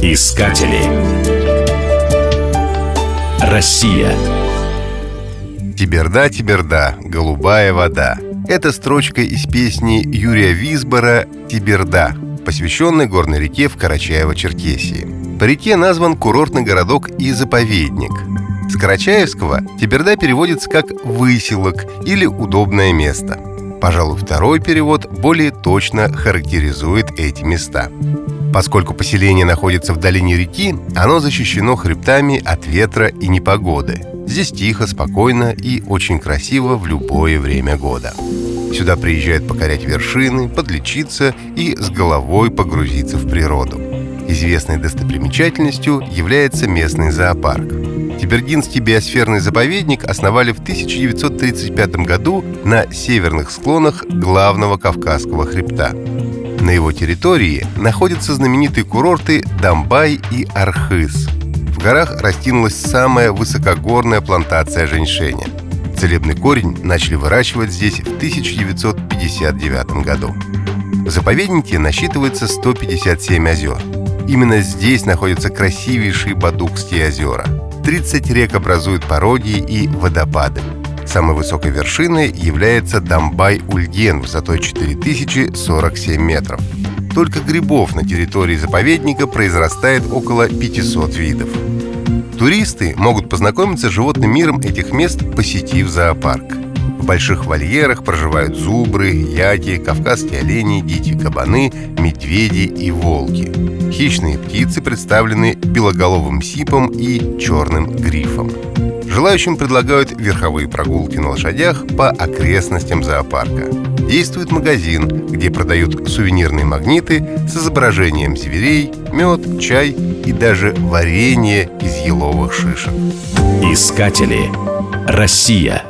Искатели. Россия. Тиберда, Тиберда, голубая вода. Это строчка из песни Юрия Висбора «Тиберда», посвященной горной реке в Карачаево-Черкесии. По реке назван курортный городок и заповедник. С карачаевского Тиберда переводится как «выселок» или «удобное место». Пожалуй, второй перевод более точно характеризует эти места. Поскольку поселение находится в долине реки, оно защищено хребтами от ветра и непогоды. Здесь тихо, спокойно и очень красиво в любое время года. Сюда приезжают покорять вершины, подлечиться и с головой погрузиться в природу. Известной достопримечательностью является местный зоопарк. Тибергинский биосферный заповедник основали в 1935 году на северных склонах главного Кавказского хребта. На его территории находятся знаменитые курорты Дамбай и Архыз. В горах растянулась самая высокогорная плантация женьшеня. Целебный корень начали выращивать здесь в 1959 году. В заповеднике насчитывается 157 озер. Именно здесь находятся красивейшие Бадукские озера. 30 рек образуют пороги и водопады. Самой высокой вершиной является Дамбай-Ульген высотой 4047 метров. Только грибов на территории заповедника произрастает около 500 видов. Туристы могут познакомиться с животным миром этих мест, посетив зоопарк. В больших вольерах проживают зубры, яки, кавказские олени, дикие кабаны, медведи и волки. Хищные птицы представлены белоголовым сипом и черным грифом. Желающим предлагают верховые прогулки на лошадях по окрестностям зоопарка. Действует магазин, где продают сувенирные магниты с изображением зверей, мед, чай и даже варенье из еловых шишек. Искатели. Россия.